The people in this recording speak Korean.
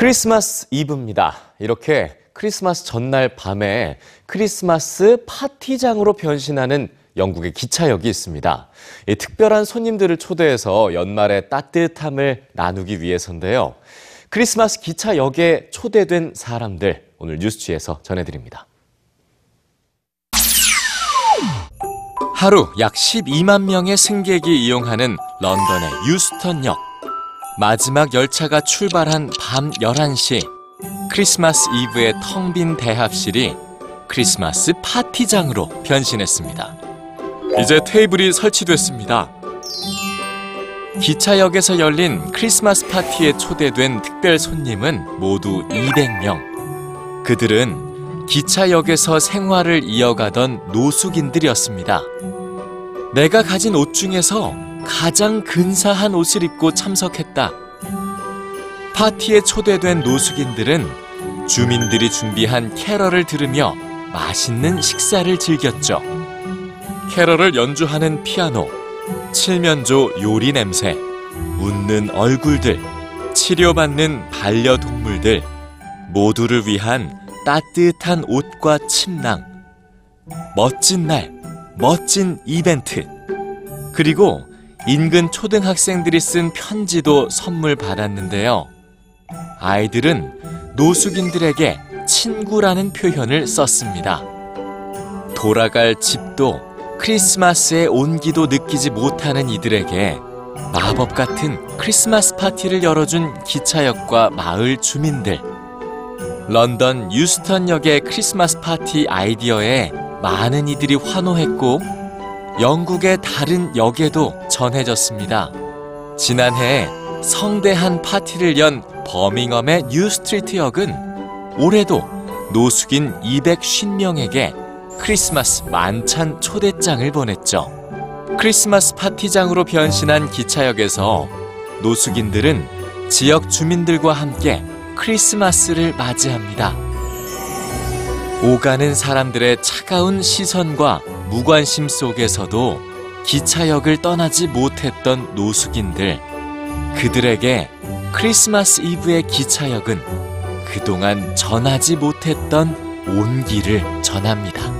크리스마스 이브입니다. 이렇게 크리스마스 전날 밤에 크리스마스 파티장으로 변신하는 영국의 기차역이 있습니다. 이 특별한 손님들을 초대해서 연말의 따뜻함을 나누기 위해서인데요. 크리스마스 기차역에 초대된 사람들 오늘 뉴스취에서 전해드립니다. 하루 약 12만 명의 승객이 이용하는 런던의 유스턴역. 마지막 열차가 출발한 밤 11시. 크리스마스 이브의 텅 빈 대합실이 크리스마스 파티장으로 변신했습니다. 이제 테이블이 설치됐습니다. 기차역에서 열린 크리스마스 파티에 초대된 특별 손님은 모두 200명. 그들은 기차역에서 생활을 이어가던 노숙인들이었습니다. 내가 가진 옷 중에서 가장 근사한 옷을 입고 참석했다. 파티에 초대된 노숙인들은 주민들이 준비한 캐럴을 들으며 맛있는 식사를 즐겼죠. 캐럴을 연주하는 피아노, 칠면조 요리 냄새, 웃는 얼굴들, 치료받는 반려동물들, 모두를 위한 따뜻한 옷과 침낭, 멋진 날, 멋진 이벤트, 그리고 인근 초등학생들이 쓴 편지도 선물 받았는데요. 아이들은 노숙인들에게 친구라는 표현을 썼습니다. 돌아갈 집도 크리스마스의 온기도 느끼지 못하는 이들에게 마법 같은 크리스마스 파티를 열어준 기차역과 마을 주민들. 런던 유스턴역의 크리스마스 파티 아이디어에 많은 이들이 환호했고 영국의 다른 역에도 전해졌습니다. 지난해 성대한 파티를 연 버밍엄의 뉴스트리트 역은 올해도 노숙인 250명에게 크리스마스 만찬 초대장을 보냈죠. 크리스마스 파티장으로 변신한 기차역에서 노숙인들은 지역 주민들과 함께 크리스마스를 맞이합니다. 오가는 사람들의 차가운 시선과 무관심 속에서도 기차역을 떠나지 못했던 노숙인들. 그들에게 크리스마스 이브의 기차역은 그동안 전하지 못했던 온기를 전합니다.